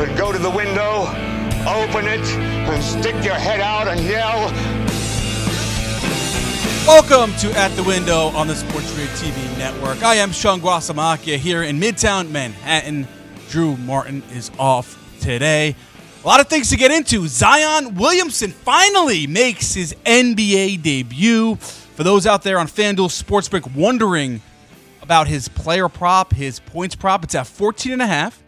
and go to the window, open it, and stick your head out and yell. Welcome to At the Window on the Sports Grid TV network. I am Sean Guasamakia here in Midtown Manhattan. Drew Martin is off today. A lot of things to get into. Zion Williamson finally makes his NBA debut. For those out there on FanDuel Sportsbook wondering about his player prop, his points prop, it's at 14 and a half.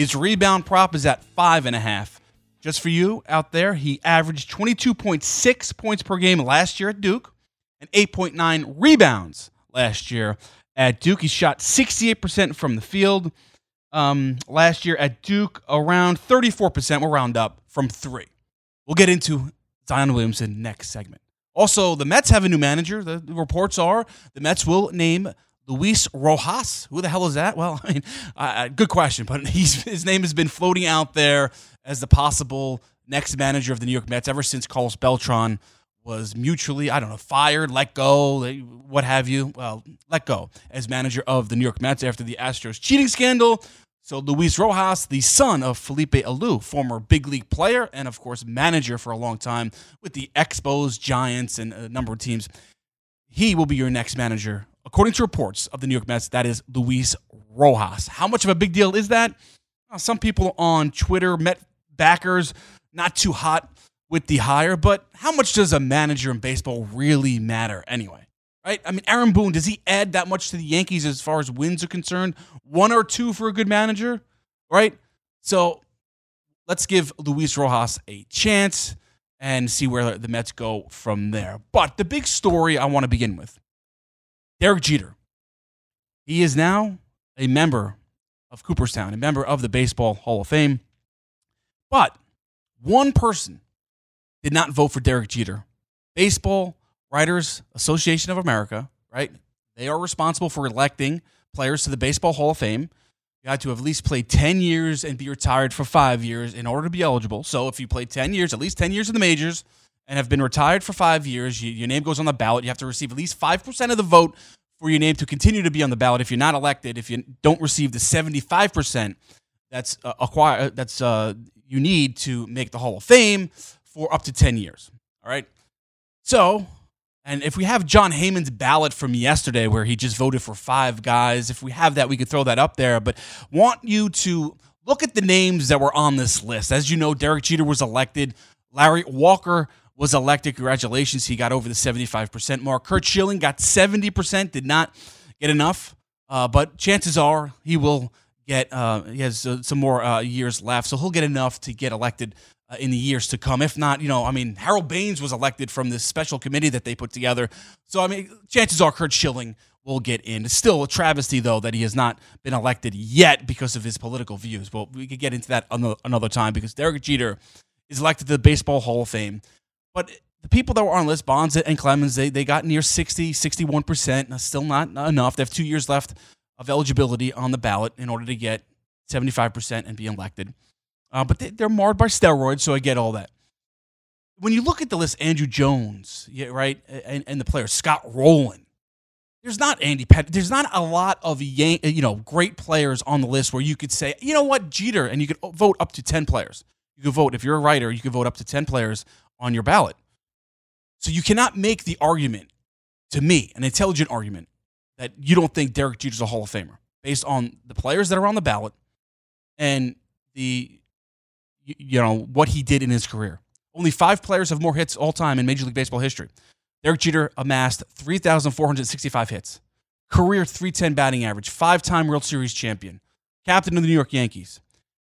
His rebound prop is at five and a half. Just for you out there, he averaged 22.6 points per game last year at Duke and 8.9 rebounds last year at Duke. He shot 68% from the field um, last year at Duke, around 34%. We'll round up from three. We'll get into Zion Williamson next segment. Also, the Mets have a new manager. The reports are the Mets will name Luis Rojas. Who the hell is that? Well, I mean, uh, good question, but his name has been floating out there as the possible next manager of the New York Mets ever since Carlos Beltran was mutually, I don't know, fired, let go, what have you. Well, let go as manager of the New York Mets after the Astros cheating scandal. So Luis Rojas, the son of Felipe Alou, former big league player and of course manager for a long time with the Expos, Giants, and a number of teams, he will be your next manager according to reports of the New York Mets, that is Luis Rojas. How much of a big deal is that? Uh, some people on Twitter, Met backers, not too hot with the hire, but how much does a manager in baseball really matter anyway? Right? I mean, Aaron Boone, does he add that much to the Yankees as far as wins are concerned? One or two for a good manager, right? So let's give Luis Rojas a chance and see where the Mets go from there. But the big story I want to begin with Derek Jeter. He is now a member of Cooperstown, a member of the Baseball Hall of Fame. But one person did not vote for Derek Jeter. Baseball Writers Association of America, right? They are responsible for electing players to the Baseball Hall of Fame. You had to have at least played 10 years and be retired for five years in order to be eligible. So if you played 10 years, at least 10 years in the majors, and have been retired for five years, you, your name goes on the ballot. You have to receive at least 5% of the vote for your name to continue to be on the ballot. If you're not elected, if you don't receive the 75% that's uh, uh, that's uh, you need to make the Hall of Fame for up to 10 years. All right. So, and if we have Jon Heyman's ballot from yesterday where he just voted for five guys, if we have that, we could throw that up there. But want you to look at the names that were on this list. As you know, Derek Jeter was elected. Larry Walker was elected. Congratulations. He got over the 75% mark. Curt Schilling got 70%, did not get enough. Uh, but chances are he will get, uh, he has uh, some more uh, years left. So he'll get enough to get elected uh, in the years to come. If not, you know, I mean, Harold Baines was elected from this special committee that they put together. So, I mean, chances are Curt Schilling will get in. It's still a travesty, though, that he has not been elected yet because of his political views. But we could get into that another time because Derek Jeter is elected to the Baseball Hall of Fame. But the people that were on list, Bonds and Clemens, they, they got near 60, 61%. Still not, enough. They have two years left of eligibility on the ballot in order to get 75% and be elected. Uh, but they, are marred by steroids, so I get all that. When you look at the list, Andruw Jones, yeah, right, and, and the players, Scott Rolen, there's not Andy Pett. There's not a lot of Yan- you know great players on the list where you could say, you know what, Jeter, and you could vote up to 10 players. You could vote if you're a writer, you could vote up to 10 players on your ballot. So you cannot make the argument to me, an intelligent argument, that you don't think Derek Jeter's a Hall of Famer based on the players that are on the ballot and the you know what he did in his career. Only five players have more hits all time in Major League Baseball history. Derek Jeter amassed 3,465 hits, career 310 batting average, five time World Series champion, captain of the New York Yankees,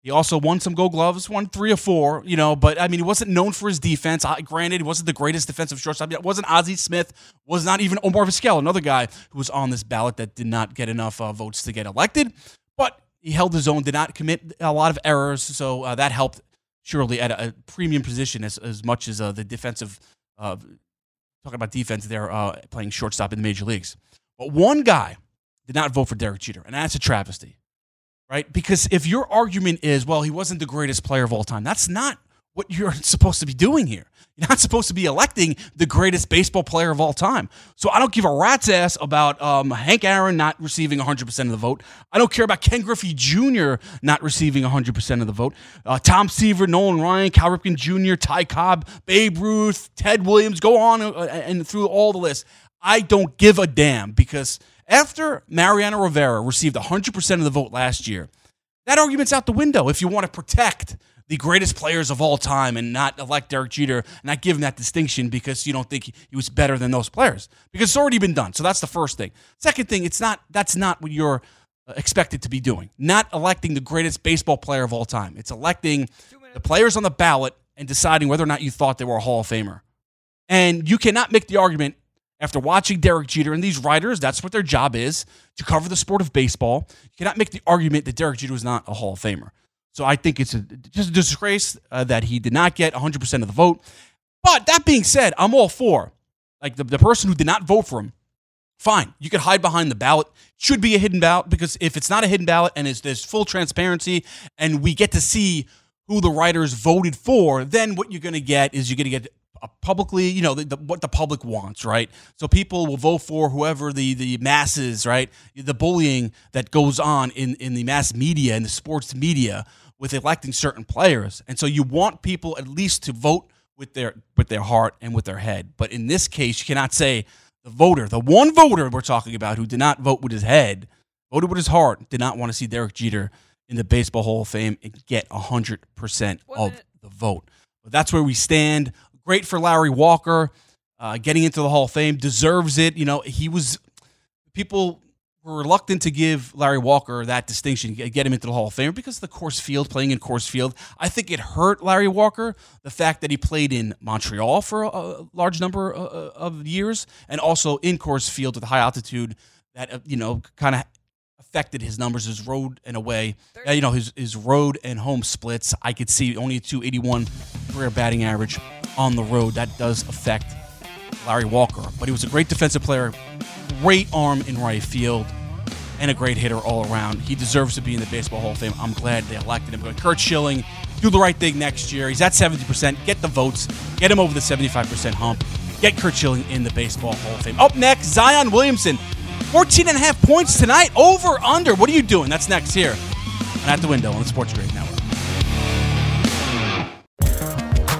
he also won some gold gloves, won three or four, you know, but I mean, he wasn't known for his defense. Granted, he wasn't the greatest defensive shortstop. It wasn't Ozzie Smith, was not even Omar Vizquel, another guy who was on this ballot that did not get enough uh, votes to get elected. But he held his own, did not commit a lot of errors, so uh, that helped surely at a, a, premium position as, as much as uh, the defensive. Uh, talking about defense, they're uh, playing shortstop in the major leagues. But one guy did not vote for Derek Jeter, and that's a travesty, right? Because if your argument is, well, he wasn't the greatest player of all time, that's not what you're supposed to be doing here. You're not supposed to be electing the greatest baseball player of all time. So I don't give a rat's ass about um, Hank Aaron not receiving 100% of the vote. I don't care about Ken Griffey Jr. not receiving 100% of the vote. Uh, Tom Seaver, Nolan Ryan, Cal Ripken Jr., Ty Cobb, Babe Ruth, Ted Williams, go on uh, and through all the list. I don't give a damn because after Mariano Rivera received 100% of the vote last year, that argument's out the window if you want to protect – the greatest players of all time and not elect Derek Jeter and not give him that distinction because you don't think he was better than those players because it's already been done. So that's the first thing. Second thing, it's not that's not what you're uh, expected to be doing. Not electing the greatest baseball player of all time. It's electing the players on the ballot and deciding whether or not you thought they were a Hall of Famer. And you cannot make the argument after watching Derek Jeter and these writers, that's what their job is to cover the sport of baseball. You cannot make the argument that Derek Jeter was not a Hall of Famer. So I think it's a, just a disgrace uh, that he did not get 100% of the vote. But that being said, I'm all for like the, the person who did not vote for him. Fine, you could hide behind the ballot. Should be a hidden ballot because if it's not a hidden ballot and there's full transparency and we get to see who the writers voted for, then what you're going to get is you're going to get publicly, you know, the, the, what the public wants, right? So people will vote for whoever the the masses, right? The bullying that goes on in in the mass media and the sports media with electing certain players. And so you want people at least to vote with their with their heart and with their head. But in this case, you cannot say the voter, the one voter we're talking about who did not vote with his head, voted with his heart, did not want to see Derek Jeter in the Baseball Hall of Fame and get 100% of the vote. But that's where we stand. Great for Larry Walker uh, getting into the Hall of Fame, deserves it. You know, he was people were reluctant to give Larry Walker that distinction, get him into the Hall of Fame because of the Coors Field, playing in Coors Field. I think it hurt Larry Walker the fact that he played in Montreal for a, large number uh, uh, of years and also in Coors Field with high altitude that, uh, you know, kind of affected his numbers, his road and away, you know, his, his road and home splits. I could see only a 281 career batting average on the road. That does affect Larry Walker, but he was a great defensive player, great arm in right field, and a great hitter all around. He deserves to be in the Baseball Hall of Fame. I'm glad they elected him. But Curt Schilling, do the right thing next year. He's at 70%. Get the votes. Get him over the 75% hump. Get Curt Schilling in the Baseball Hall of Fame. Up next, Zion Williamson. 14 and a half points tonight. Over, under. What are you doing? That's next here. And at the window on the Sports Grid Network.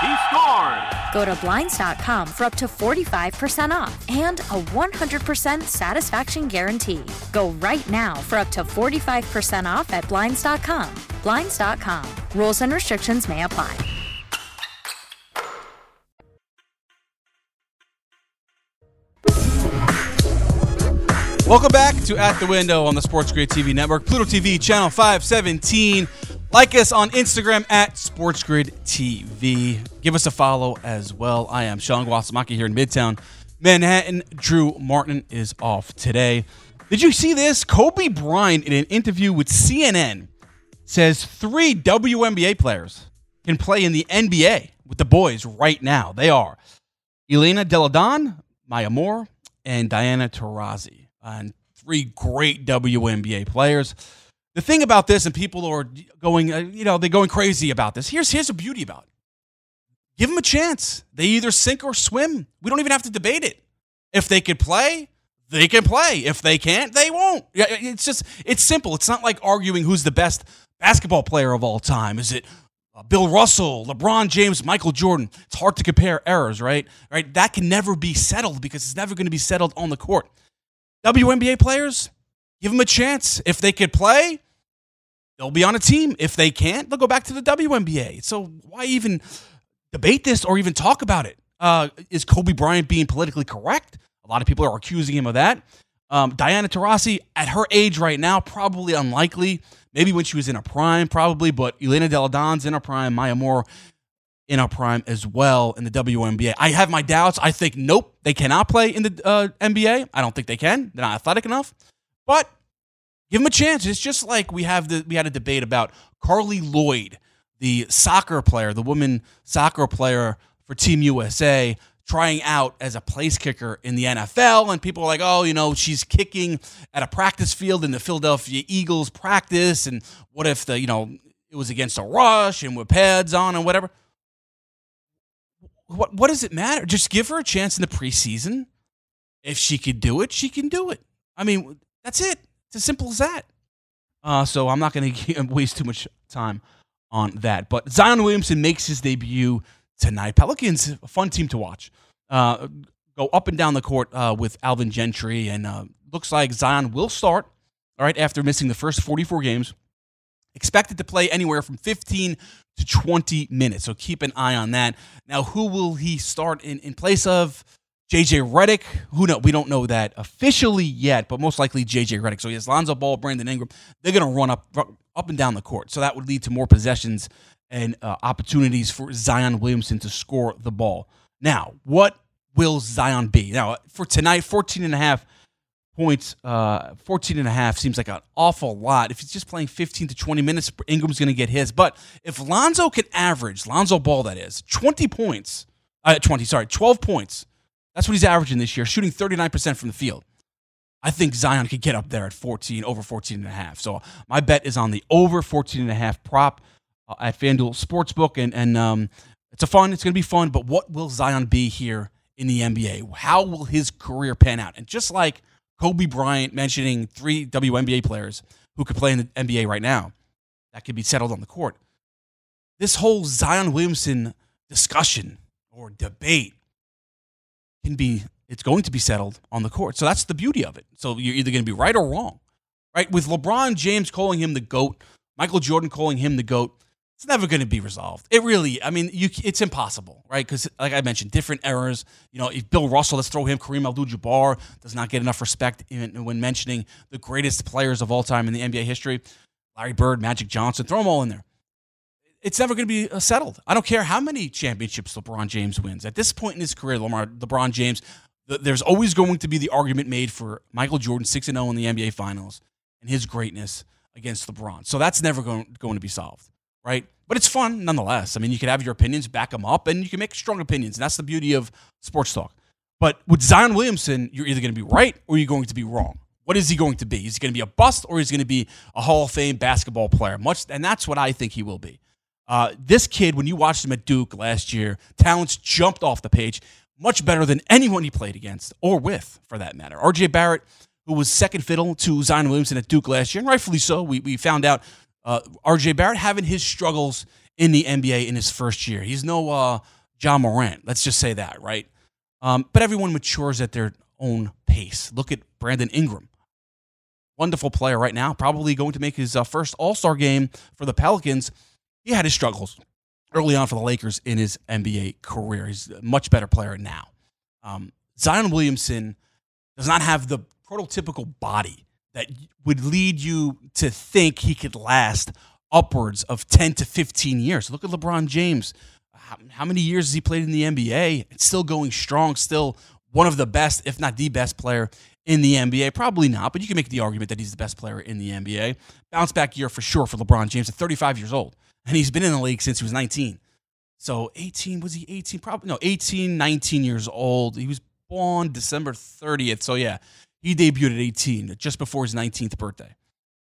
He scores! Go to Blinds.com for up to 45% off and a 100% satisfaction guarantee. Go right now for up to 45% off at Blinds.com. Blinds.com. Rules and restrictions may apply. Welcome back to At the Window on the Sports Grid TV Network, Pluto TV, channel 517. Like us on Instagram at Sports Grid TV. Give us a follow as well. I am Sean Guasamaki here in Midtown Manhattan. Drew Martin is off today. Did you see this? Kobe Bryant, in an interview with CNN, says three WNBA players can play in the NBA with the boys right now. They are Elena Delle Donne, Maya Moore, and Diana Taurasi and three great WNBA players. The thing about this, and people are going, uh, you know, they're going crazy about this. Here's here's the beauty about it. Give them a chance. They either sink or swim. We don't even have to debate it. If they could play, they can play. If they can't, they won't. It's just it's simple. It's not like arguing who's the best basketball player of all time. Is it uh, Bill Russell, LeBron James, Michael Jordan? It's hard to compare errors, right? Right? That can never be settled because it's never going to be settled on the court. WNBA players, give them a chance. If they could play, they'll be on a team. If they can't, they'll go back to the WNBA. So why even debate this or even talk about it? Uh, is Kobe Bryant being politically correct? A lot of people are accusing him of that. Um, Diana Taurasi, at her age right now, probably unlikely. Maybe when she was in a prime, probably. But Elena Delle Donne's in a prime. Maya Moore in a prime as well in the WNBA. I have my doubts. I think nope, they cannot play in the uh, NBA. I don't think they can. They're not athletic enough. But give them a chance. It's just like we have the we had a debate about Carly Lloyd, the soccer player, the woman soccer player for Team USA, trying out as a place kicker in the NFL, and people are like, "Oh, you know, she's kicking at a practice field in the Philadelphia Eagles practice, and what if the you know it was against a rush and with pads on and whatever." What what does it matter? Just give her a chance in the preseason. If she could do it, she can do it. I mean, that's it. It's as simple as that. Uh, so I'm not going to waste too much time on that. But Zion Williamson makes his debut tonight. Pelicans, a fun team to watch. Uh, go up and down the court uh, with Alvin Gentry, and uh, looks like Zion will start. All right, after missing the first 44 games, expected to play anywhere from 15 to 20 minutes. So keep an eye on that. Now, who will he start in, in place of? JJ Redick, who know we don't know that officially yet, but most likely JJ Redick. So he has Lonzo Ball, Brandon Ingram. They're going to run up up and down the court. So that would lead to more possessions and uh, opportunities for Zion Williamson to score the ball. Now, what will Zion be? Now, for tonight, 14 and a half points, uh, 14 and a half seems like an awful lot. If he's just playing 15 to 20 minutes, Ingram's going to get his. But if Lonzo can average, Lonzo Ball that is, 20 points, uh, 20, sorry, 12 points, that's what he's averaging this year, shooting 39% from the field. I think Zion could get up there at 14, over 14 and a half. So my bet is on the over 14 and a half prop uh, at FanDuel Sportsbook. And, and um, it's a fun, it's going to be fun. But what will Zion be here in the NBA? How will his career pan out? And just like Kobe Bryant mentioning three WNBA players who could play in the NBA right now, that could be settled on the court. This whole Zion Williamson discussion or debate can be it's going to be settled on the court. So that's the beauty of it. So you're either going to be right or wrong. Right? With LeBron James calling him the GOAT, Michael Jordan calling him the GOAT, it's never going to be resolved. It really, I mean, you, it's impossible, right? Because, like I mentioned, different errors. You know, if Bill Russell, let's throw him, Kareem Abdul-Jabbar does not get enough respect when mentioning the greatest players of all time in the NBA history. Larry Bird, Magic Johnson, throw them all in there. It's never going to be uh, settled. I don't care how many championships LeBron James wins. At this point in his career, Lamar, LeBron James, there's always going to be the argument made for Michael Jordan 6 0 in the NBA Finals and his greatness against LeBron. So that's never going, going to be solved right? But it's fun nonetheless. I mean, you can have your opinions, back them up, and you can make strong opinions. And that's the beauty of sports talk. But with Zion Williamson, you're either going to be right or you're going to be wrong. What is he going to be? Is he going to be a bust or is he going to be a Hall of Fame basketball player? Much, and that's what I think he will be. Uh, this kid, when you watched him at Duke last year, talents jumped off the page, much better than anyone he played against or with, for that matter. RJ Barrett, who was second fiddle to Zion Williamson at Duke last year, and rightfully so. We, we found out uh, RJ Barrett having his struggles in the NBA in his first year. He's no uh, Ja Morant. Let's just say that, right? Um, but everyone matures at their own pace. Look at Brandon Ingram. Wonderful player right now, probably going to make his uh, first All Star game for the Pelicans. He had his struggles early on for the Lakers in his NBA career. He's a much better player now. Um, Zion Williamson does not have the prototypical body that would lead you to think he could last upwards of 10 to 15 years. Look at LeBron James. How, how, many years has he played in the NBA? It's still going strong, still one of the best, if not the best player in the NBA. Probably not, but you can make the argument that he's the best player in the NBA. Bounce back year for sure for LeBron James at 35 years old. And he's been in the league since he was 19. So 18, was he 18? Probably, no, 18, 19 years old. He was born December 30th. So yeah, he debuted at 18, just before his 19th birthday.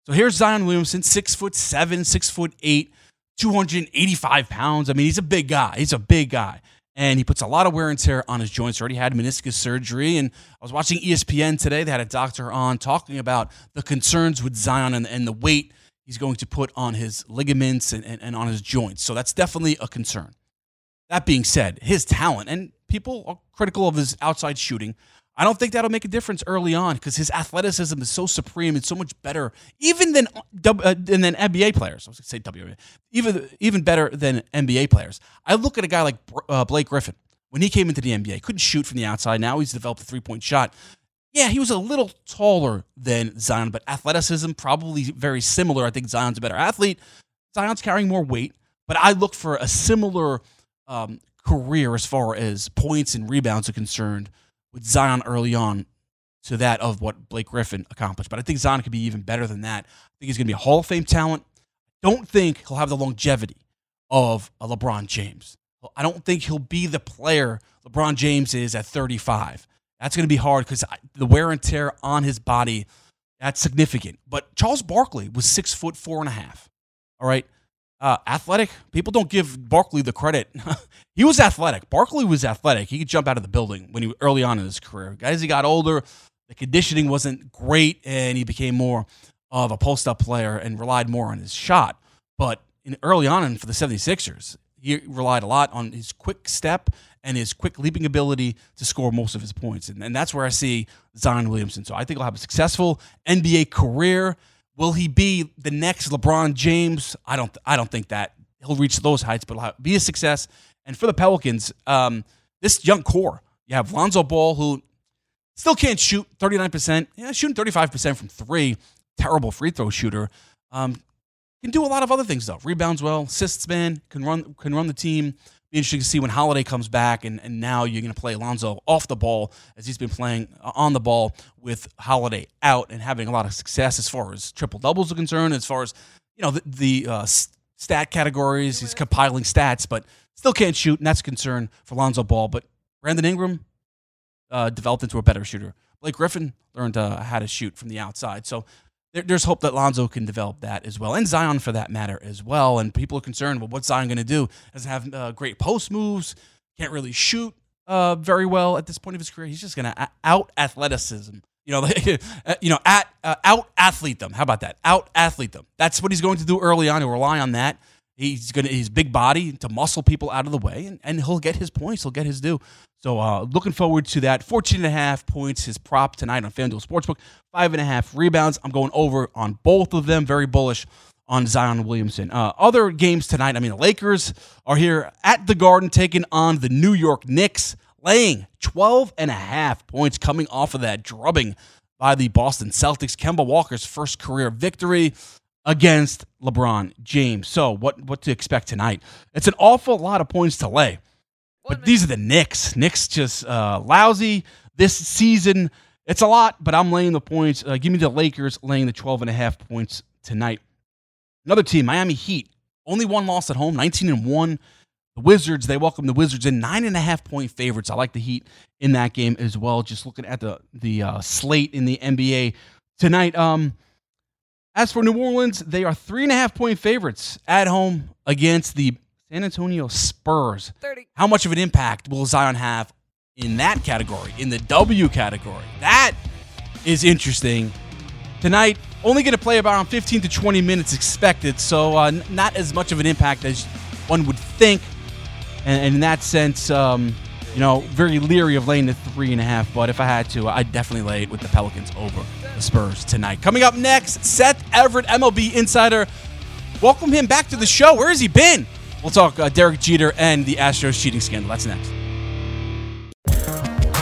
So here's Zion Williamson, six foot seven, six foot eight, 285 pounds. I mean, he's a big guy. He's a big guy. And he puts a lot of wear and tear on his joints. Already had meniscus surgery. And I was watching ESPN today. They had a doctor on talking about the concerns with Zion and, and the weight he's going to put on his ligaments and, and, and on his joints. So that's definitely a concern. That being said, his talent, and people are critical of his outside shooting. I don't think that'll make a difference early on because his athleticism is so supreme and so much better, even than uh, than NBA players. I was going to say WNBA, even even better than NBA players. I look at a guy like uh, Blake Griffin when he came into the NBA, couldn't shoot from the outside. Now he's developed a three point shot. Yeah, he was a little taller than Zion, but athleticism probably very similar. I think Zion's a better athlete. Zion's carrying more weight, but I look for a similar um, career as far as points and rebounds are concerned with Zion early on to that of what Blake Griffin accomplished. But I think Zion could be even better than that. I think he's going to be a Hall of Fame talent. Don't think he'll have the longevity of a LeBron James. I don't think he'll be the player LeBron James is at 35. That's going to be hard because the wear and tear on his body, that's significant. But Charles Barkley was six foot four and a half. All right. Uh, athletic. People don't give Barkley the credit. he was athletic. Barkley was athletic. He could jump out of the building when he early on in his career. As he got older, the conditioning wasn't great, and he became more of a post up player and relied more on his shot. But in, early on and for the 76ers, he relied a lot on his quick step and his quick leaping ability to score most of his points. And, and that's where I see Zion Williamson. So I think he'll have a successful NBA career. Will he be the next LeBron James? I don't. I don't think that he'll reach those heights, but he'll be a success. And for the Pelicans, um, this young core, you have Lonzo Ball, who still can't shoot 39%, yeah, shooting 35% from three. Terrible free throw shooter. Um, can do a lot of other things though. Rebounds well, assists man, can run can run the team. Be interesting to see when Holiday comes back, and, and now you're going to play Alonzo off the ball as he's been playing uh, on the ball with Holiday out and having a lot of success as far as triple doubles are concerned, as far as you know the, the uh, stat categories. He's compiling stats, but still can't shoot, and that's a concern for Alonzo Ball. But Brandon Ingram uh, developed into a better shooter. Blake Griffin learned uh, how to shoot from the outside. So there, there's hope that Lonzo can develop that as well, and Zion for that matter as well. And people are concerned, well, what's Zion going to do? Doesn't have uh, great post moves, can't really shoot uh, very well at this point of his career. He's just going to out athleticism. You know, uh, you know, at uh, out athlete them. How about that? Out athlete them. That's what he's going to do early on. He'll rely on that. He's gonna his big body to muscle people out of the way, and, and he'll get his points. He'll get his due. So uh, looking forward to that. 14 and a half points, his prop tonight on FanDuel Sportsbook. Five and a half rebounds. I'm going over on both of them. Very bullish on Zion Williamson. Uh, other games tonight, I mean, the Lakers are here at the Garden taking on the New York Knicks, laying 12 and a half points coming off of that drubbing by the Boston Celtics. Kemba Walker's first career victory against LeBron James. So, what, what to expect tonight? It's an awful lot of points to lay. But these are the Knicks. Knicks just uh, lousy this season. It's a lot, but I'm laying the points. Uh, give me the Lakers laying the 12 and a half points tonight. Another team, Miami Heat, only one loss at home, 19 and 1. The Wizards, they welcome the Wizards in nine and a half point favorites. I like the Heat in that game as well. Just looking at the the uh, slate in the NBA tonight. Um, as for New Orleans, they are three and a half point favorites at home against the San Antonio Spurs. 30. How much of an impact will Zion have in that category, in the W category? That is interesting. Tonight, only going to play about 15 to 20 minutes expected, so uh, not as much of an impact as one would think. And, and in that sense, um, you know, very leery of laying the three and a half. But if I had to, I'd definitely lay it with the Pelicans over the Spurs tonight. Coming up next, Seth Everett, MLB insider. Welcome him back to the show. Where has he been? We'll talk uh, Derek Jeter and the Astros cheating scandal. That's next.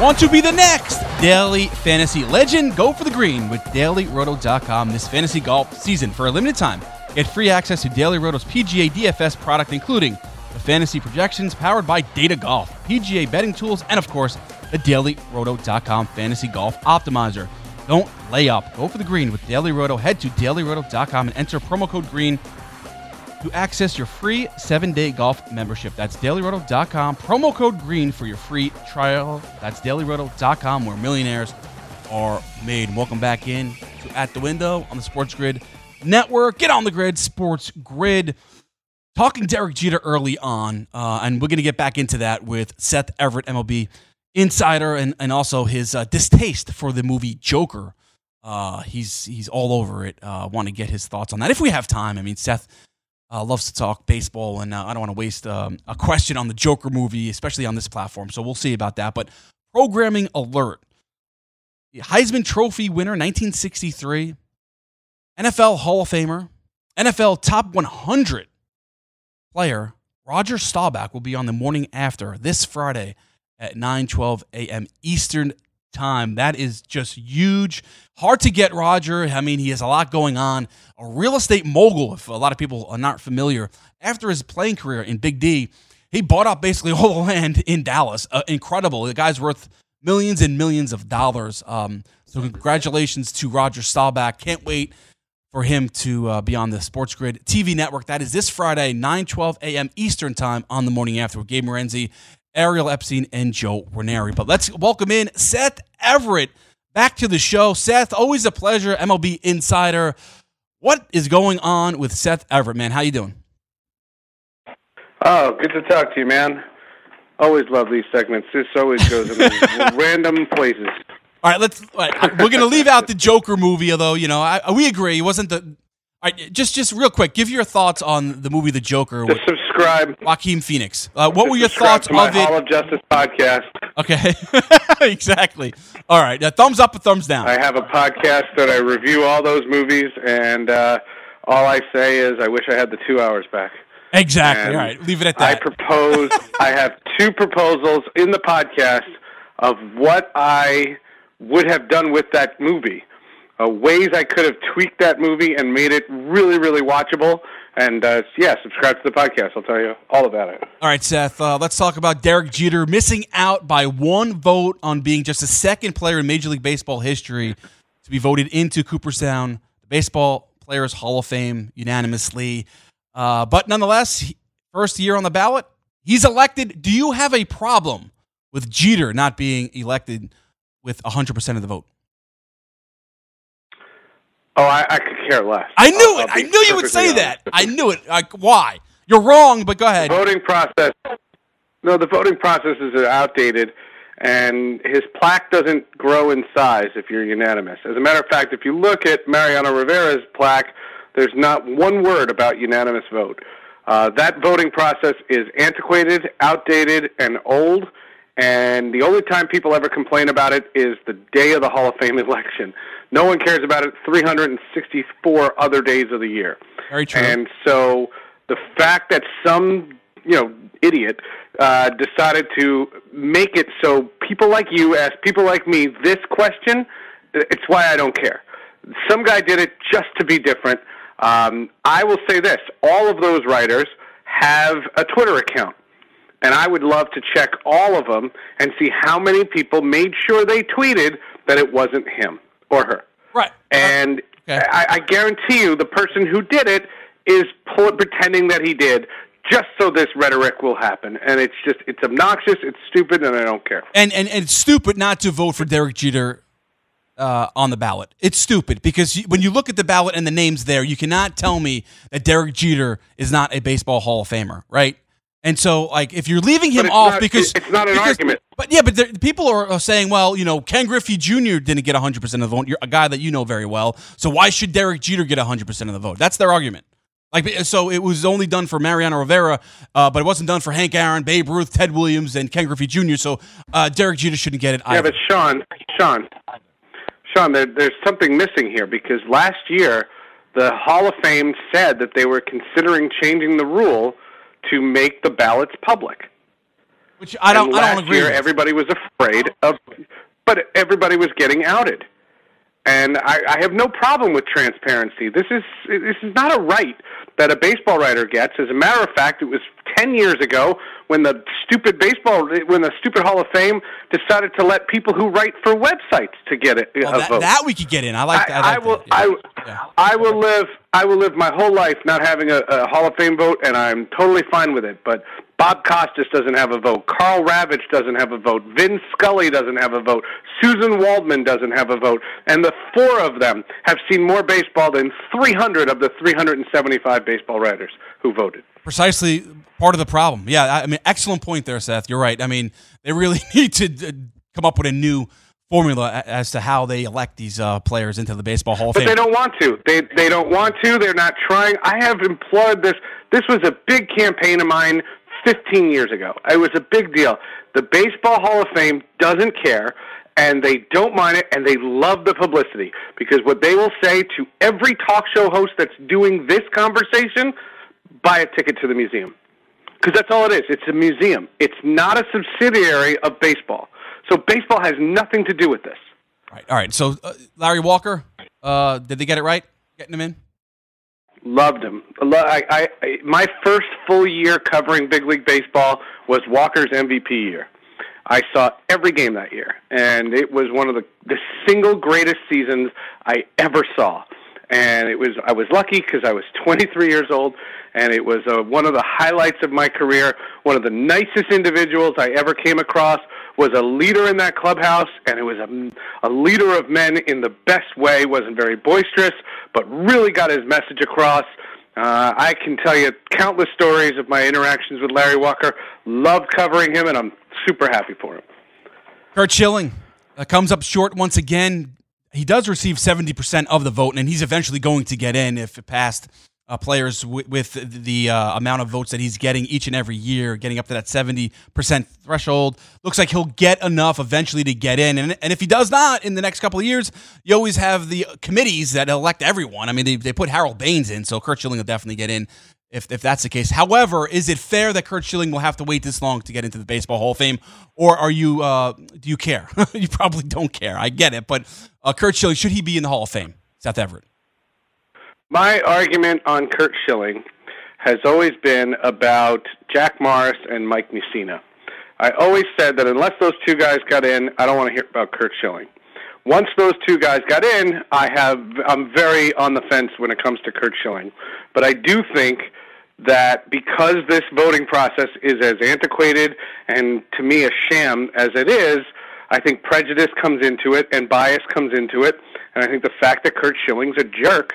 Want to be the next daily fantasy legend? Go for the green with dailyroto.com this fantasy golf season. For a limited time, get free access to Daily Roto's PGA DFS product, including the fantasy projections powered by Data Golf, PGA betting tools, and of course, the dailyroto.com fantasy golf optimizer. Don't lay up. Go for the green with Daily Roto. Head to dailyroto.com and enter promo code green to access your free seven day golf membership. That's dailyroto.com. Promo code green for your free trial. That's dailyroto.com where millionaires are made. Welcome back in to At the Window on the Sports Grid Network. Get on the grid, Sports Grid. Talking Derek Jeter early on, uh, and we're going to get back into that with Seth Everett, MLB insider, and, and also his uh, distaste for the movie Joker. Uh, he's he's all over it. Uh, Want to get his thoughts on that if we have time. I mean, Seth uh, loves to talk baseball, and uh, I don't want to waste um, a question on the Joker movie, especially on this platform. So we'll see about that. But programming alert: Heisman Trophy winner, 1963, NFL Hall of Famer, NFL Top 100 player Roger Staubach will be on the morning after this Friday at 9:12 a.m. Eastern time. That is just huge. Hard to get Roger. I mean, he has a lot going on. A real estate mogul, if a lot of people are not familiar. After his playing career in Big D, he bought up basically all the land in Dallas. Uh, incredible. The guy's worth millions and millions of dollars. Um, so congratulations to Roger Staubach. Can't wait for him to uh, be on the Sports Grid TV network. That is this Friday, 9 12 a.m. Eastern Time on the morning after with Gabe Morency, Ariel Epstein, and Joe Ranieri. But let's welcome in Seth Everett back to the show. Seth, always a pleasure, MLB Insider. What is going on with Seth Everett, man? How you doing? Oh, good to talk to you, man. Always love these segments. This always goes in random places. All right, let's. All right, we're gonna leave out the Joker movie, although you know I, we agree it wasn't the. All right, just just real quick, give your thoughts on the movie The Joker. Just subscribe. Joaquin Phoenix. Uh, what were your thoughts to my of it? Hall of Justice podcast. Okay, exactly. All right, now, thumbs up or thumbs down. I have a podcast that I review all those movies, and uh, all I say is I wish I had the two hours back. Exactly. And All right, leave it at that. I propose. I have two proposals in the podcast of what I would have done with that movie. Uh, ways I could have tweaked that movie and made it really, really watchable. And uh, yeah, subscribe to the podcast. I'll tell you all about it. All right, Seth. Uh, let's talk about Derek Jeter missing out by one vote on being just the second player in Major League Baseball history to be voted into Cooperstown Baseball Players Hall of Fame unanimously. Uh, but nonetheless, first year on the ballot, he's elected. Do you have a problem with Jeter not being elected with 100% of the vote? Oh, I, I could care less. I knew I'll- it. I'll I knew you would say honest. that. I knew it. Like, why? You're wrong, but go ahead. The voting process. No, the voting processes are outdated, and his plaque doesn't grow in size if you're unanimous. As a matter of fact, if you look at Mariano Rivera's plaque, there's not one word about unanimous vote. Uh, that voting process is antiquated, outdated, and old. And the only time people ever complain about it is the day of the Hall of Fame election. No one cares about it 364 other days of the year. Very true. And so the fact that some you know idiot uh, decided to make it so people like you ask people like me this question, it's why I don't care. Some guy did it just to be different. Um, I will say this: all of those writers have a Twitter account. And I would love to check all of them and see how many people made sure they tweeted that it wasn't him or her. Right. And I, I guarantee you, the person who did it is pretending that he did, just so this rhetoric will happen. And it's just, it's obnoxious, it's stupid, and I don't care. And, and and it's stupid not to vote for Derek Jeter uh, on the ballot. It's stupid because you, when you look at the ballot and the names there, you cannot tell me that Derek Jeter is not a baseball Hall of Famer, right? And so, like, if you're leaving him off not- because it's not an because- argument. But yeah, but there, people are, are saying, well, you know, Ken Griffey Jr. didn't get 100 percent of the vote. You're a guy that you know very well. So why should Derek Jeter get 100 percent of the vote? That's their argument. Like, so it was only done for Mariano Rivera, uh, but it wasn't done for Hank Aaron, Babe Ruth, Ted Williams, and Ken Griffey Jr. So uh, Derek Jeter shouldn't get it Yeah, either. but Sean, Sean, Sean, there, there's something missing here because last year the Hall of Fame said that they were considering changing the rule to make the ballots public. Which I don't, And I don't agree year, with. everybody was afraid of, but everybody was getting outed. And I, I have no problem with transparency. This is this is not a right that a baseball writer gets. As a matter of fact, it was ten years ago when the stupid baseball, when the stupid Hall of Fame decided to let people who write for websites to get it, Well, a that, vote. that we could get in. I like that. I, like will. that. I, I will live. I will live my whole life not having a, a Hall of Fame vote, and I'm totally fine with it. But Bob Costas doesn't have a vote. Karl Ravech doesn't have a vote. Vin Scully doesn't have a vote. Suzyn Waldman doesn't have a vote. And the four of them have seen more baseball than 300 of the 375 baseball writers who voted. precisely part of the problem. Yeah, I mean, excellent point there, Seth. You're right. I mean, they really need to uh, come up with a new formula as to how they elect these uh, players into the Baseball Hall of But Fame. they don't want to. They they don't want to. They're not trying. I have implored this This was a big campaign of mine 15 years ago. It was a big deal. The Baseball Hall of Fame doesn't care, and they don't mind it, and they love the publicity because what they will say to every talk show host that's doing this conversation buy a ticket to the museum. Because that's all it is. It's a museum. It's not a subsidiary of baseball. So baseball has nothing to do with this. All right. All right. So uh, Larry Walker, uh, did they get it right getting him in? Loved him. I, I, I, my first full year covering big league baseball was Walker's MVP year. I saw every game that year, and it was one of the the single greatest seasons I ever saw. And it was I was lucky because I was 23 years old, and it was uh, one of the highlights of my career. One of the nicest individuals I ever came across was a leader in that clubhouse, and it was a, a leader of men in the best way. wasn't very boisterous, but really got his message across. Uh, I can tell you countless stories of my interactions with Larry Walker. Loved covering him, and I'm super happy for him. Curt Schilling uh, comes up short once again. He does receive 70% of the vote, and he's eventually going to get in if it passed uh, players w- with the uh, amount of votes that he's getting each and every year, getting up to that 70% threshold. Looks like he'll get enough eventually to get in. And, and if he does not in the next couple of years, you always have the committees that elect everyone. I mean, they, they put Harold Baines in, so Curt Schilling will definitely get in if, if that's the case. However, is it fair that Curt Schilling will have to wait this long to get into the Baseball Hall of Fame, or are you uh, do you care? you probably don't care. I get it, but uh, Curt Schilling should he be in the Hall of Fame? Seth Everett. My argument on Curt Schilling has always been about Jack Morris and Mike Mussina. I always said that unless those two guys got in, I don't want to hear about Curt Schilling. Once those two guys got in, I have I'm very on the fence when it comes to Curt Schilling. But I do think that because this voting process is as antiquated and to me a sham as it is, I think prejudice comes into it and bias comes into it. And I think the fact that Curt Schilling's a jerk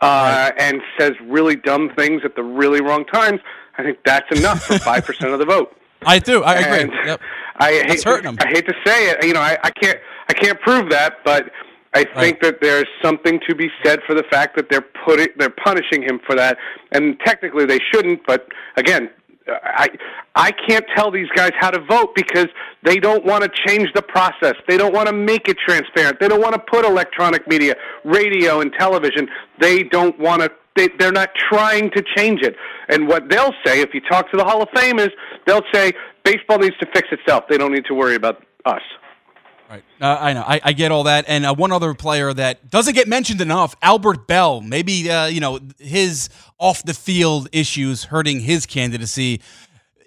uh, and says really dumb things at the really wrong times, I think that's enough for five percent of the vote. I do. I agree. Yep. I hate, That's hurting 'em. I hate to say it. You know, I, I can't. I can't prove that, but I think that there's something to be said for the fact that they're putting, they're punishing him for that, and technically they shouldn't. But again, I I can't tell these guys how to vote because they don't want to change the process. They don't want to make it transparent. They don't want to put electronic media, radio, and television. They don't want to. They, they're not trying to change it. And what they'll say, if you talk to the Hall of Fame, is they'll say baseball needs to fix itself. They don't need to worry about us. Right. Uh, I know. I, I get all that. And uh, one other player that doesn't get mentioned enough, Albert Belle. Maybe uh, you know his off the field issues hurting his candidacy.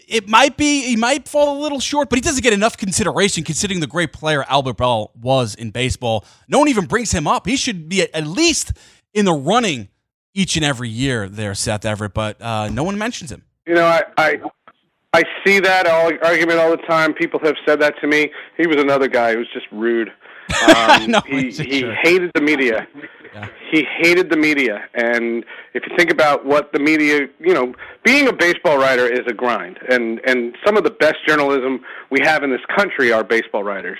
It might be he might fall a little short, but he doesn't get enough consideration considering the great player Albert Belle was in baseball. No one even brings him up. He should be at, least in the running each and every year there, Seth Everett. But uh, no one mentions him. You know, I, I I see that argument all the time. People have said that to me. He was another guy who was just rude. Um, No, he he jerk. hated the media. He hated the media, and if you think about what the media, you know, being a baseball writer is a grind, and and some of the best journalism we have in this country are baseball writers.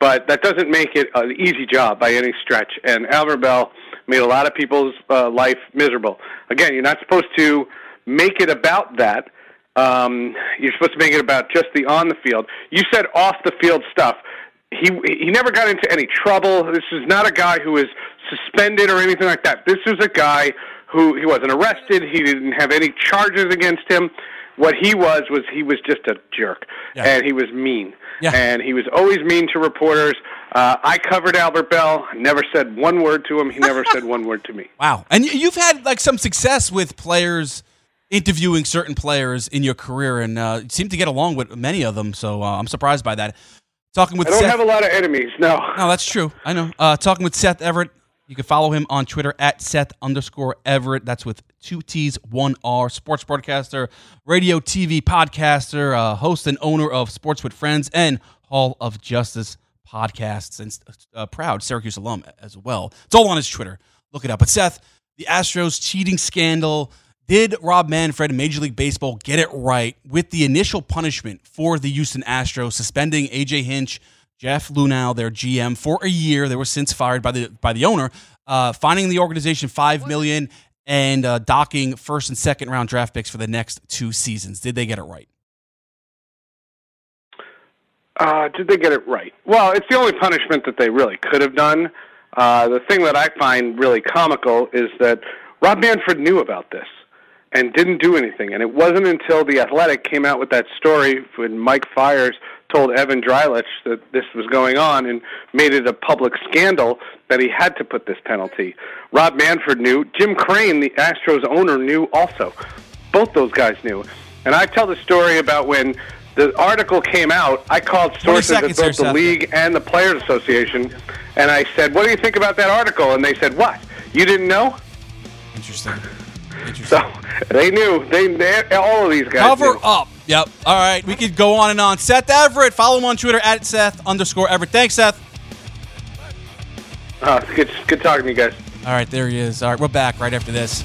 But that doesn't make it an easy job by any stretch. And Albert Belle made a lot of people's uh, life miserable. Again, you're not supposed to make it about that. Um, you're supposed to make it about just the on the field. You said off the field stuff. He he never got into any trouble. This is not a guy who was suspended or anything like that. This was a guy who he wasn't arrested. He didn't have any charges against him. What he was was he was just a jerk, and he was mean. Yeah. And he was always mean to reporters. Uh, I covered Albert Belle. Never said one word to him. He never said one word to me. Wow. And you've had like some success with players interviewing certain players in your career, and uh, you seem to get along with many of them. So uh, I'm surprised by that. Talking with I don't Seth, have a lot of enemies. No. no, that's true. I know. Uh, talking with Seth Everett. You can follow him on Twitter at Seth underscore Everett. That's with two T's, one R. Sports broadcaster, radio, TV podcaster, uh, host and owner of Sports with Friends and Hall of Justice podcasts, and uh, proud Syracuse alum as well. It's all on his Twitter. Look it up. But Seth, the Astros cheating scandal. Did Rob Manfred Major League Baseball get it right with the initial punishment for the Houston Astros, suspending AJ Hinch, Jeff Luhnow, their GM, for a year? They were since fired by the by the owner, uh, fining the organization five million and uh, docking first and second round draft picks for the next two seasons. Did they get it right? Uh, did they get it right? Well, it's the only punishment that they really could have done. Uh, the thing that I find really comical is that Rob Manfred knew about this and didn't do anything. And it wasn't until The Athletic came out with that story when Mike Fiers told Evan Drellich that this was going on and made it a public scandal that he had to put this penalty. Rob Manfred knew. Jim Crane, the Astros owner, knew also. Both those guys knew. And I tell the story about when the article came out, I called sources at both the league and the Players Association, and I said, "What do you think about that article?" And they said, "What? You didn't know?" Interesting. So they knew. They, they all of these guys Cover knew. up. Yep. All right. We could go on and on. Seth Everett. Follow him on Twitter at Seth underscore Everett. Thanks, Seth. Uh, good, good talking to you guys. All right. There he is. All right. We're back right after this.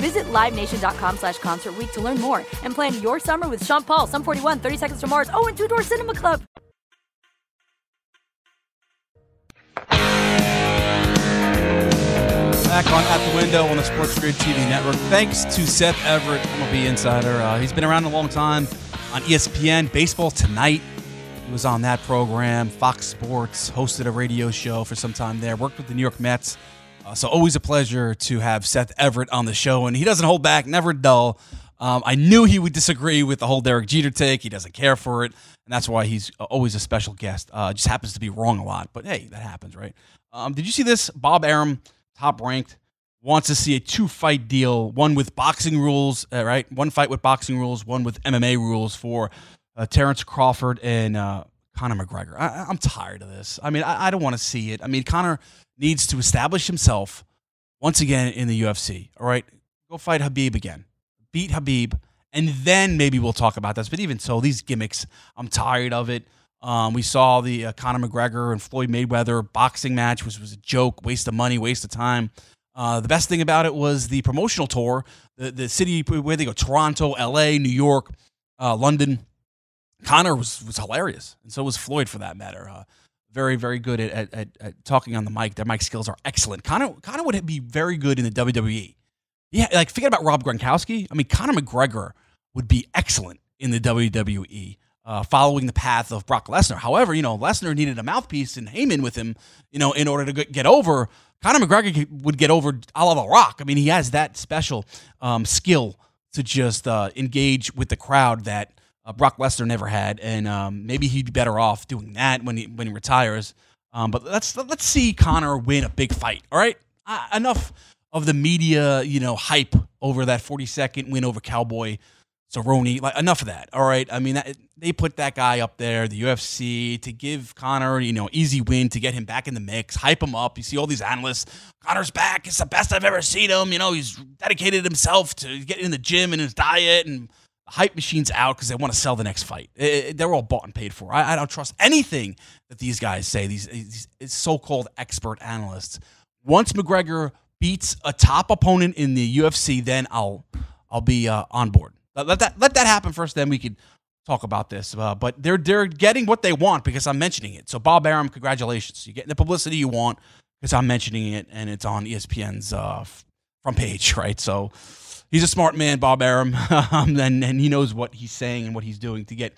Visit LiveNation.com slash Concert to learn more and plan your summer with Sean Paul, Sum 41, 30 Seconds to Mars, oh, and Two Door Cinema Club. Back on At the Window on the Sports Grid TV network. Thanks to Seth Everett, MLB insider. Uh, he's been around a long time on ESPN. Baseball Tonight. He was on that program. Fox Sports hosted a radio show for some time there. Worked with the New York Mets. Uh, so always a pleasure to have Seth Everett on the show, and he doesn't hold back, never dull. Um, I knew he would disagree with the whole Derek Jeter take. He doesn't care for it, and that's why he's always a special guest. Uh, just happens to be wrong a lot, but hey, that happens, right? Um, did you see this? Bob Arum, top ranked, wants to see a two fight deal, one with boxing rules, uh, right? One fight with boxing rules, one with MMA rules for uh, Terrence Crawford and uh, Conor McGregor. I, I'm tired of this. I mean, I, I don't want to see it. I mean, Conor needs to establish himself once again in the UFC. All right, go fight Khabib again, beat Khabib, and then maybe we'll talk about this. But even so, these gimmicks, I'm tired of it. Um, we saw the uh, Conor McGregor and Floyd Mayweather boxing match, which was a joke, waste of money, waste of time. Uh, the best thing about it was the promotional tour, the the city where they go, Toronto, L.A., New York, uh, London. Conor was was hilarious, and so was Floyd for that matter. Uh, very very good at, at, at, talking on the mic. Their mic skills are excellent. Conor Conor would be very good in the WWE. Yeah, like forget about Rob Gronkowski. I mean, Conor McGregor would be excellent in the WWE. uh, following the path of Brock Lesnar. However, you know Lesnar needed a mouthpiece and Heyman with him, you know, in order to get- over. Conor McGregor would get over a la The Rock. I mean, he has that special um, skill to just uh, engage with the crowd that uh, Brock Lesnar never had, and um, maybe he'd be better off doing that when he when he retires. Um, but let's let's see Conor win a big fight. All right, uh, enough of the media, you know, hype over that 40 second win over Cowboy Cerrone. Like enough of that. All right. I mean, that, they put that guy up there, the UFC, to give Conor, you know, easy win to get him back in the mix, hype him up. You see all these analysts. Conor's back. It's the best I've ever seen him. You know, he's dedicated himself to getting in the gym and his diet and hype machine's out because they want to sell the next fight. Eh, eh, they're all bought and paid for. I, I don't trust anything that these guys say. These, these so-called expert analysts. Once McGregor beats a top opponent in the UFC, then I'll I'll be uh, on board. Let, that let that happen first. Then we can talk about this. Uh, but they're they're getting what they want because I'm mentioning it. So Bob Arum, congratulations. You're getting the publicity you want because I'm mentioning it and it's on ESPN's uh, front page, right? So he's a smart man, Bob Arum, um, and and he knows what he's saying and what he's doing to get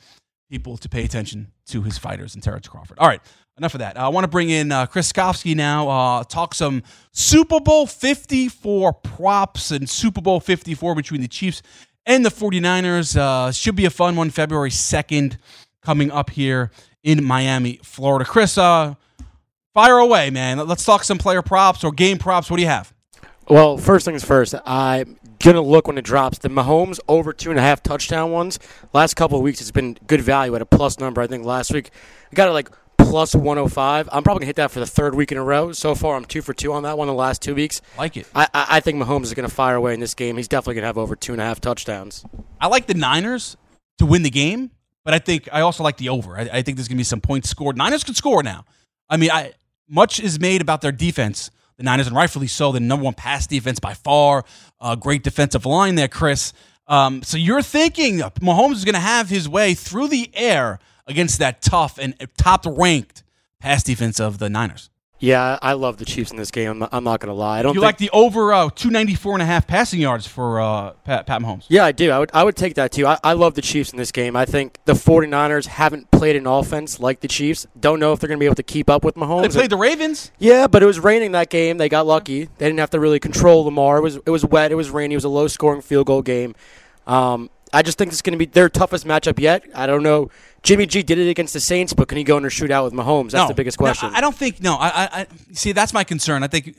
people to pay attention to his fighters and Terrence Crawford. All right, enough of that. I want to bring in uh, Chris Skowski now. Uh, talk some Super Bowl 54 props and Super Bowl 54 between the Chiefs and the 49ers. Uh, should be a fun one, February 2nd, coming up here in Miami, Florida. Chris, uh, fire away, man. Let's talk some player props or game props. What do you have? Well, first things first, I'm gonna look when it drops. The Mahomes over two and a half touchdown ones. Last couple of weeks, it's been good value at a plus number. I think last week I got it like plus 105. I'm probably gonna hit that for the third week in a row. So far, I'm two for two on that one the last two weeks. Like it. I, I, think Mahomes is gonna fire away in this game. He's definitely gonna have over two and a half touchdowns. I like the Niners to win the game, but I think I also like the over. I, I think there's going to be some points scored. Niners could score now. I mean, I much is made about their defense. The Niners, and rightfully so, the number one pass defense by far. Uh, great defensive line there, Chris. Um, so you're thinking Mahomes is going to have his way through the air against that tough and top ranked pass defense of the Niners. Yeah, I love the Chiefs in this game. I'm not, I'm not gonna lie. I don't You like the over uh, 294 and a half passing yards for uh, Pat, Pat Mahomes? Yeah, I do. I would I would take that too. I, I love the Chiefs in this game. I think the 49ers haven't played an offense like the Chiefs. Don't know if they're going to be able to keep up with Mahomes. They played the Ravens. Yeah, but it was raining that game. They got lucky. They didn't have to really control Lamar. It was it was wet. It was rainy. It was a low scoring field goal game. Um, I just think it's going to be their toughest matchup yet. I don't know. Jimmy G did it against the Saints, but can he go in a shootout with Mahomes? That's No. the biggest No, question. I don't think. No, I, I, see. That's my concern. I think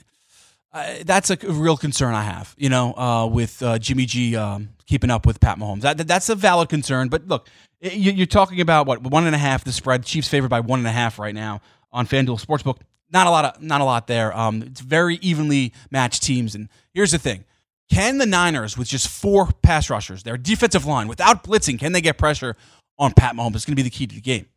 uh, that's a real concern I have. You know, uh, with uh, Jimmy G um, keeping up with Pat Mahomes. That, that's a valid concern. But look, you, you're talking about what one and a half. The spread. Chiefs favored by one and a half right now on FanDuel Sportsbook. Not a lot of not a lot there. Um, it's very evenly matched teams. And here's the thing: Can the Niners, with just four pass rushers, their defensive line, without blitzing, can they get pressure on Pat Mahomes? It's going to be the key to the game.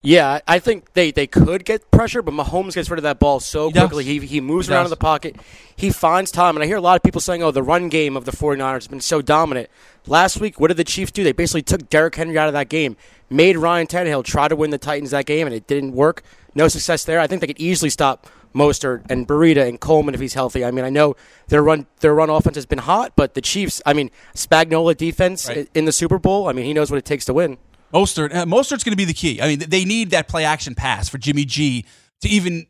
Yeah, I think they, they could get pressure, but Mahomes gets rid of that ball so does. quickly. He, he moves He around does. in the pocket. He finds time. And I hear a lot of people saying, oh, the run game of the 49ers has been so dominant. Last week, what did the Chiefs do? They basically took Derrick Henry out of that game, made Ryan Tannehill try to win the Titans that game, and it didn't work. No success there. I think they could easily stop Mostert and Breida and Coleman if he's healthy. I mean, I know their run their run offense has been hot, but the Chiefs, I mean, Spagnuolo defense Right. in the Super Bowl, I mean, he knows what it takes to win. Mostert, uh, Mostert's going to be the key. I mean, they need that play action pass for Jimmy G to even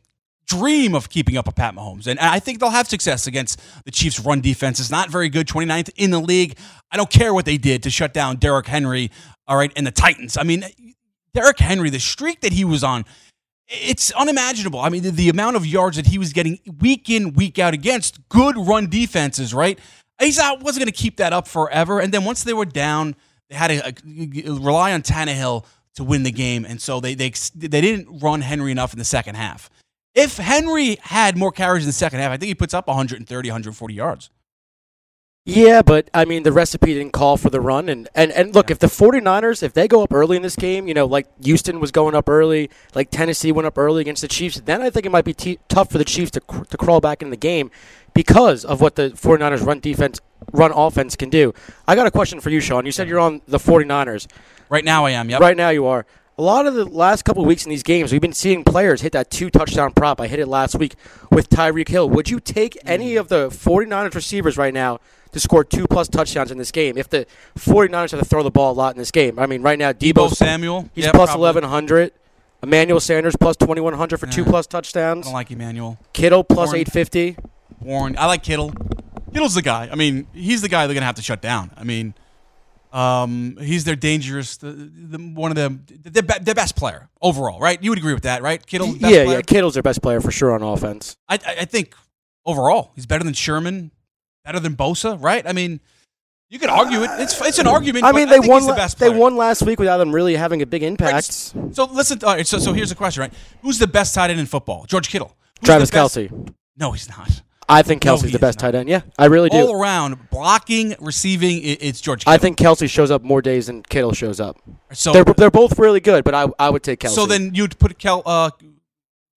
dream of keeping up with Pat Mahomes. And I think they'll have success against the Chiefs' run defense. It's not very good, 29th in the league. I don't care what they did to shut down Derrick Henry, all right, and the Titans. I mean, Derrick Henry, the streak that he was on, it's unimaginable. I mean, the, the amount of yards that he was getting week in, week out against good run defenses, right? He's not, wasn't going to keep that up forever. And then once they were down, they had to uh, rely on Tannehill to win the game, and so they they they didn't run Henry enough in the second half. If Henry had more carries in the second half, I think he puts up 130, 140 yards. Yeah, but I mean the recipe didn't call for the run and, and, and look, if the 49ers, if they go up early in this game, you know, like Houston was going up early, like Tennessee went up early against the Chiefs, then I think it might be t- tough for the Chiefs to cr- to crawl back in the game because of what the 49ers run defense run offense can do. I got a question for you, Sean. You said you're on the 49ers. Right now I am, yep. Right now you are. A lot of the last couple of weeks in these games, we've been seeing players hit that two touchdown prop. I hit it last week with Tyreek Hill. Would you take mm. any of the 49ers receivers right now to score two plus touchdowns in this game. If the 49ers have to throw the ball a lot in this game, I mean, right now Deebo Samuel, he's yeah, 1100. Emmanuel Sanders plus 2100 for two Yeah. plus I touchdowns. don't like Emmanuel. Kittle plus Warren. 850. Warren. I like Kittle. Kittle's the guy. I mean, he's the guy they're gonna have to shut down. I mean, um, he's their dangerous, the, the, one of them, their, be- their best player overall, right? You would agree with that, right? Kittle, best yeah, player? yeah. Kittle's their best player for sure on offense. I, I I think overall he's better than Sherman, better than Bosa, right? I mean, you could argue it. It's it's an argument. I mean, they think won. The la- they won last week without them really having a big impact. So listen. All right, so so here's the question, right? Who's the best tight end in football? George Kittle. Who's Travis Kelce. No, he's not. I think Kelce's he the best not. tight end. Yeah, I really do. All around blocking, receiving, it's George. Kittle. I think Kelce shows up more days than Kittle shows up. So- they're they're both really good, but I I would take Kelce. So then you'd put Kel, uh,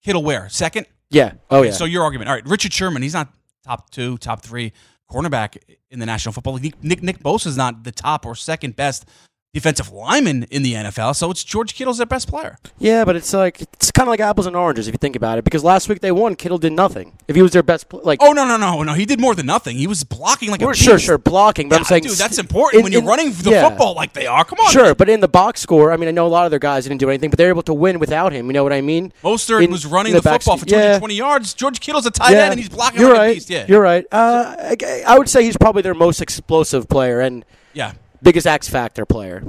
Kittle where second? yeah, oh Okay, yeah. So your argument, all right? Richard Sherman, he's not top two, top three cornerback in the National Football League. Nick Nick Bosa is not the top or second best defensive lineman in the NFL. So it's George Kittle's their best player. Yeah, but it's like it's kind of like apples and oranges if you think about it. Because last week they won, Kittle did nothing. If he was their best, like Oh no no no no! He did more than nothing. He was blocking like a sure, beast. sure, blocking. But I'm saying, dude, that's important in- when you're in- running the yeah. football like they are. Come on, Sure, but in the box score, I mean, I know a lot of their guys didn't do anything, but they're able to win without him. You know what I mean? Mostert In- was running in the, football for seat. Yeah. 220 yards. George Kittle's a tight yeah. end and he's blocking You're like right. a beast. Yeah, You're right. Uh, I, I would say he's probably their most explosive player and yeah. Biggest X factor player.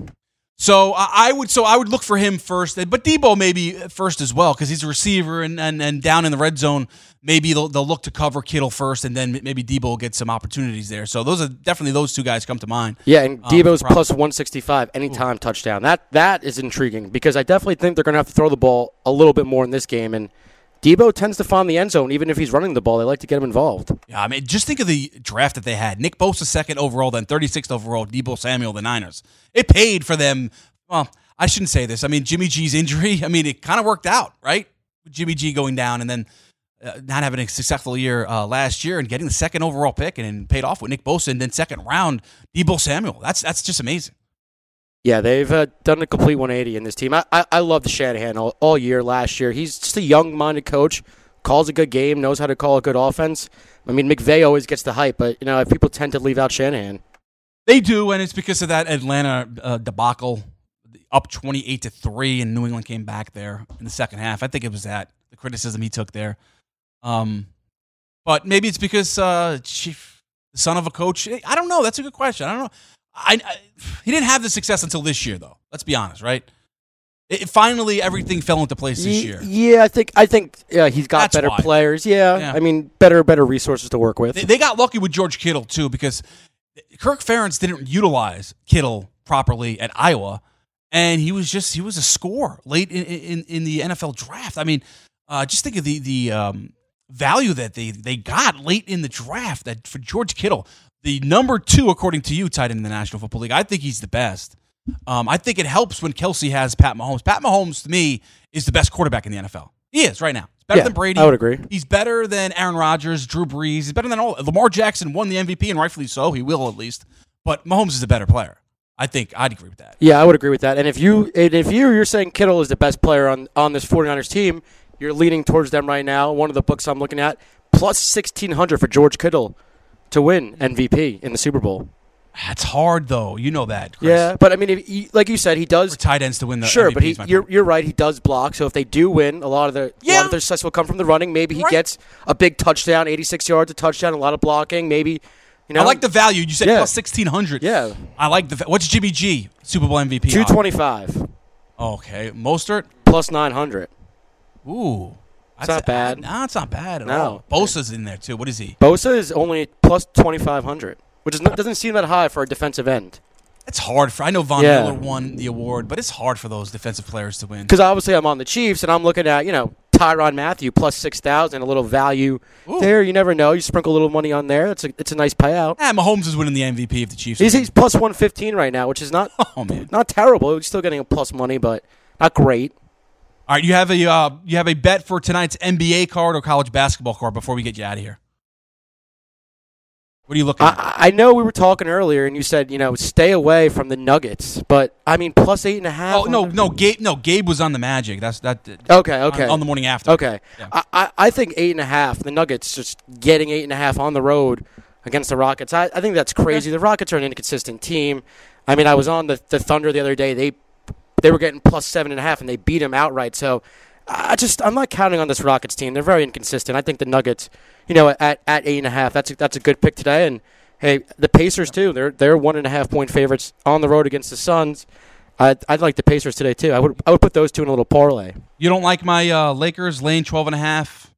So I would so I would look for him first, but Deebo maybe first as well because he's a receiver and, and and down in the red zone. Maybe they'll, they'll look to cover Kittle first, and then maybe Deebo will get some opportunities there. So those are definitely those two guys come to mind. Yeah, and Um, Deebo's prob- plus 165 anytime touchdown. That that is intriguing because I definitely think they're going to have to throw the ball a little bit more in this game. And Deebo tends to find the end zone even if he's running the ball. They like to get him involved. Yeah, I mean, just think of the draft that they had. Nick Bosa second overall, then 36th overall. Deebo Samuel, the Niners. It paid for them. Well, I shouldn't say this. I mean, Jimmy G's injury. I mean, it kind of worked out, right? Jimmy G going down and then uh, not having a successful year uh, last year and getting the second overall pick and, and paid off with Nick Bosa and then second round Deebo Samuel. That's that's just amazing. Yeah, they've uh, done a complete 180 in this team. I, I, I loved Shanahan all, all year last year. He's just a young minded coach, calls a good game, knows how to call a good offense. I mean, McVay always gets the hype, but you know, people tend to leave out Shanahan. They do, and it's because of that Atlanta uh, debacle, up twenty-eight to three, and New England came back there in the second half. I think it was that the criticism he took there. Um, but maybe it's because uh, chief, son of a coach. I don't know. That's a good question. I don't know. I, I he didn't have the success until this year, though. Let's be honest, right? It, finally, everything fell into place this year. Yeah, I think I think yeah, he's got That's better why. players. Yeah, Yeah. I mean, better better resources to work with. They, they got lucky with George Kittle too because Kirk Ferentz didn't utilize Kittle properly at Iowa, and he was just he was a score late in in, in the NFL draft. I mean, uh, just think of the the um, value that they they got late in the draft that for George Kittle, the number two according to you, tight end in the National Football League. I think he's the best. Um, I think it helps when Kelce has Pat Mahomes. Pat Mahomes to me is the best quarterback in the NFL. He is right now. He's better Yeah, than Brady. I would agree. He's better than Aaron Rodgers, Drew Brees. He's better than all. Lamar Jackson won the MVP, and rightfully so. He will at least. But Mahomes is a better player. I think I'd agree with that. Yeah, I would agree with that. And if you and if you you're saying Kittle is the best player on on this 49ers team, you're leaning towards them right now. One of the books I'm looking at plus 1600 for George Kittle to win MVP in the Super Bowl. That's hard though. You know that. Chris. Yeah, but I mean, if he, like you said, he does For tight ends to win the sure, MVP but he, you're you're right. He does block. So if they do win, a lot of their a lot of their success will come from the running. Maybe he Right. gets a big touchdown, 86 yards, a touchdown, a lot of blocking. Maybe you know. I like the value. You said Yeah. plus sixteen hundred. Yeah. I like the. What's Jimmy G Super Bowl MVP? odds? 225 Okay, Mostert. plus 900. Ooh, It's not bad. No, it's not bad at No. all. Bosa's in there too. What is he? Bosa is only plus 2500, which is not, doesn't seem that high for a defensive end. It's hard for. I know Von Yeah. Miller won the award, but it's hard for those defensive players to win. Because obviously I'm on the Chiefs and I'm looking at, you know, Tyrann Mathieu plus 6,000, a little value there. You never know. You sprinkle a little money on there. It's a, it's a nice payout. Ah, Mahomes is winning the MVP of the Chiefs. He's, he's plus 115 right now, which is not Oh man. not terrible. He's still getting a plus money, but not great. All right, you have a uh, you have a bet for tonight's NBA card or college basketball card before we get you out of here. What are you looking at? I, I know we were talking earlier, and you said you know stay away from the Nuggets, but I mean plus eight and a half. Oh no, no, Gabe. No, Gabe was on the Magic. That's that. Okay, okay. On, on the morning after. Okay, I, I I think eight and a half. The Nuggets just getting eight and a half on the road. against the Rockets. I, I think that's crazy. The Rockets are an inconsistent team. I mean, I was on the, the Thunder the other day. They they were getting plus seven and a half, and they beat them outright. So I just I'm not counting on this Rockets team. They're very inconsistent. I think the Nuggets, you know, at, at eight and a half, that's a, that's a good pick today. And hey, the Pacers too. They're they're one and a half point favorites on the road against the Suns. I'd, I'd like the Pacers today too. I would I would put those two in a little parlay. You don't like my uh, Lakers laying 12 and a half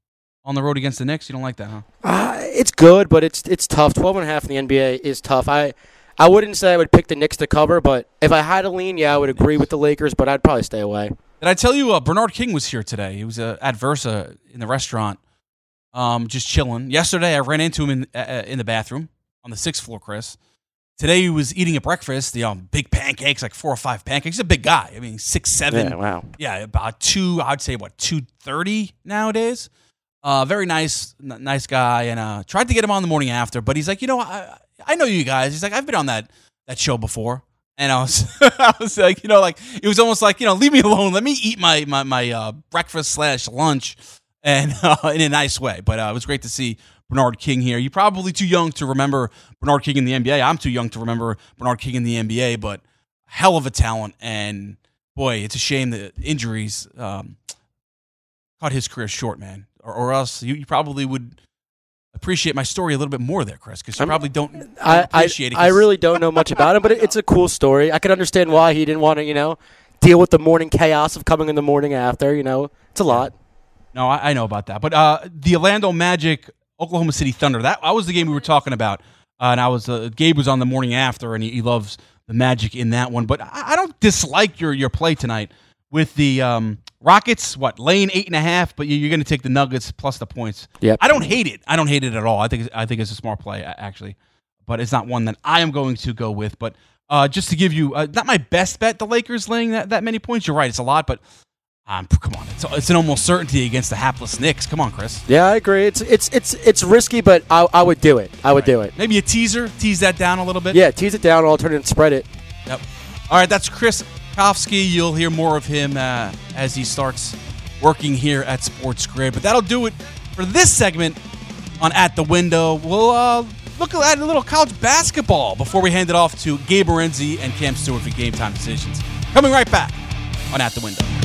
on the road against the Knicks? You don't like that, huh? Uh, it's good, but it's it's tough. Twelve and a half in the NBA is tough. I I wouldn't say I would pick the Knicks to cover, but if I had a lean, yeah, I would agree with the Lakers, but I'd probably stay away. Did I tell you uh, Bernard King was here today? He was uh, at Versa in the restaurant, um, just chilling. Yesterday, I ran into him in uh, in the bathroom on the sixth floor, Chris. Today, he was eating a breakfast, the um, big pancakes, like four or five pancakes. He's a big guy. I mean, six seven. Yeah, wow. Yeah, about two. I'd say what two thirty nowadays. Uh, very nice, n- nice guy, and uh, tried to get him on the morning after, but he's like, you know, I, I know you guys. He's like, I've been on that that show before, and I was, I was like, you know, like it was almost like, you know, leave me alone. Let me eat my my my uh, breakfast slash lunch, and uh, in a nice way. But uh, it was great to see Bernard King here. You're probably too young to remember Bernard King in the NBA. I'm too young to remember Bernard King in the NBA, but hell of a talent, and boy, it's a shame that injuries um, cut his career short, man. Or, or else you, you probably would appreciate my story a little bit more there, Chris, because you probably don't, I, I, appreciate it. I really don't know much about him, but it, it's a cool story. I can understand why he didn't want to, you know, deal with the morning chaos of coming in the morning after. You know, it's a lot. No, I, I know about that. But uh, the Orlando Magic, Oklahoma City Thunder, that, that was the game we were talking about. Uh, and I was uh, Gabe was on the morning after, and he, he loves the Magic in that one. But I, I don't dislike your your play tonight with the um, Rockets. What laying eight and a half, but you, you're going to take the Nuggets plus the points. Yep. I don't hate it. I don't hate it at all. I think I think it's a smart play actually, but it's not one that I am going to go with. But uh, just to give you, uh, not my best bet, the Lakers laying that, that many points. You're right, it's a lot, but um, come on, it's, it's an almost certainty against the hapless Knicks. Come on, Chris. Yeah, I agree. It's it's it's it's risky, but I, I would do it. I would do it. Maybe a teaser, tease that down a little bit. Yeah, tease it down, alternate spread it. Yep. All right, that's Chris Kofsky. You'll hear more of him uh, as he starts working here at Sports Grid. But that'll do it for this segment on At the Window. We'll uh, look at a little college basketball before we hand it off to Gabe Morency and Cam Stewart for game time decisions. Coming right back on At the Window.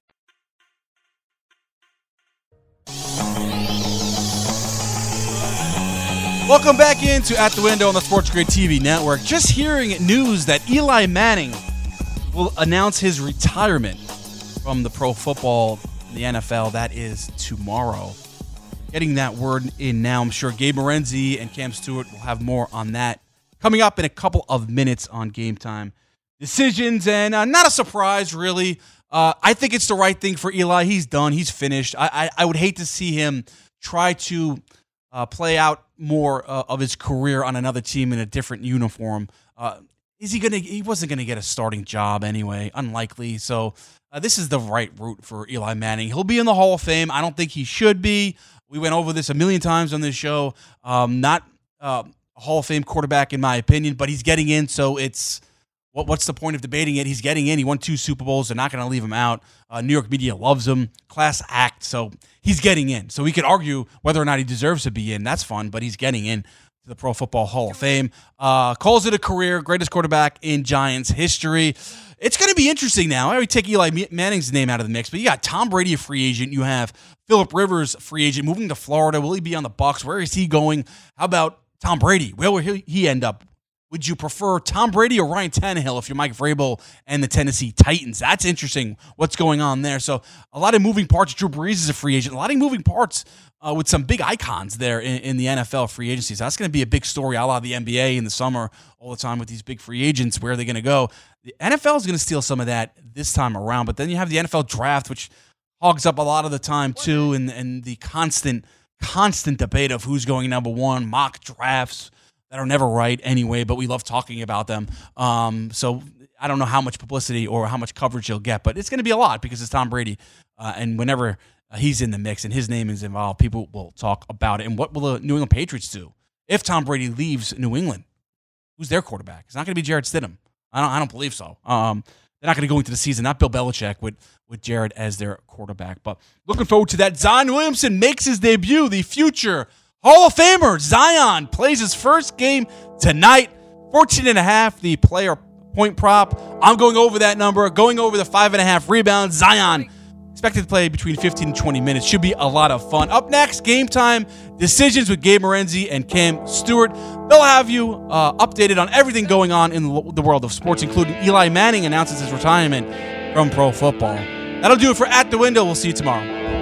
Welcome back into At the Window on the Sports Grid TV network. Just hearing news that Eli Manning will announce his retirement from the pro football the NFL. That is tomorrow. Getting that word in now. I'm sure Gabe Morency and Cam Stewart will have more on that coming up in a couple of minutes on game time decisions. And uh, not a surprise, really. Uh, I think it's the right thing for Eli. He's done. He's finished. I, I, I would hate to see him try to uh, play out more uh, of his career on another team in a different uniform. Uh, is he gonna? He wasn't gonna get a starting job anyway. Unlikely. So uh, this is the right route for Eli Manning. He'll be in the Hall of Fame. I don't think he should be. We went over this a million times on this show. Um, not uh, a Hall of Fame quarterback in my opinion, but he's getting in. So it's what, what's the point of debating it? He's getting in. He won two Super Bowls. They're not going to leave him out. Uh, New York media loves him. Class act. So he's getting in. So we could argue whether or not he deserves to be in. That's fun, but he's getting in to the Pro Football Hall of Fame. Uh, calls it a career. Greatest quarterback in Giants history. It's going to be interesting now. I already take Eli Manning's name out of the mix, but you got Tom Brady, a free agent. You have Philip Rivers, free agent, moving to Florida. Will he be on the Bucs? Where is he going? How about Tom Brady? Where will he end up? Would you prefer Tom Brady or Ryan Tannehill if you're Mike Vrabel and the Tennessee Titans? That's interesting. What's going on there? So a lot of moving parts. Drew Brees is a free agent. A lot of moving parts uh, with some big icons there in, in the NFL free agency. So that's going to be a big story. A la the NBA in the summer all the time with these big free agents. Where are they going to go? The NFL is going to steal some of that this time around. But then you have the NFL draft, which hogs up a lot of the time too, and and the constant constant debate of who's going number one, mock drafts that are never right anyway, but we love talking about them. Um, so I don't know how much publicity or how much coverage you'll get, but it's going to be a lot because it's Tom Brady. Uh, and whenever uh, he's in the mix and his name is involved, people will talk about it. And what will the New England Patriots do if Tom Brady leaves New England? Who's their quarterback? It's not going to be Jarrett Stidham. I don't, I don't believe so. Um, they're not going to go into the season, not Bill Belichick with, with Jarrett as their quarterback. But looking forward to that. Zion Williamson makes his debut, the future Hall of Famer Zion plays his first game tonight. 14 and a half, the player point prop. I'm going over that number, going over the five and a half rebounds. Zion expected to play between 15 and 20 minutes. Should be a lot of fun. Up next, game time decisions with Gabe Morency and Cam Stewart. They'll have you uh, updated on everything going on in the world of sports, including Eli Manning announces his retirement from pro football. That'll do it for At the Window. We'll see you tomorrow.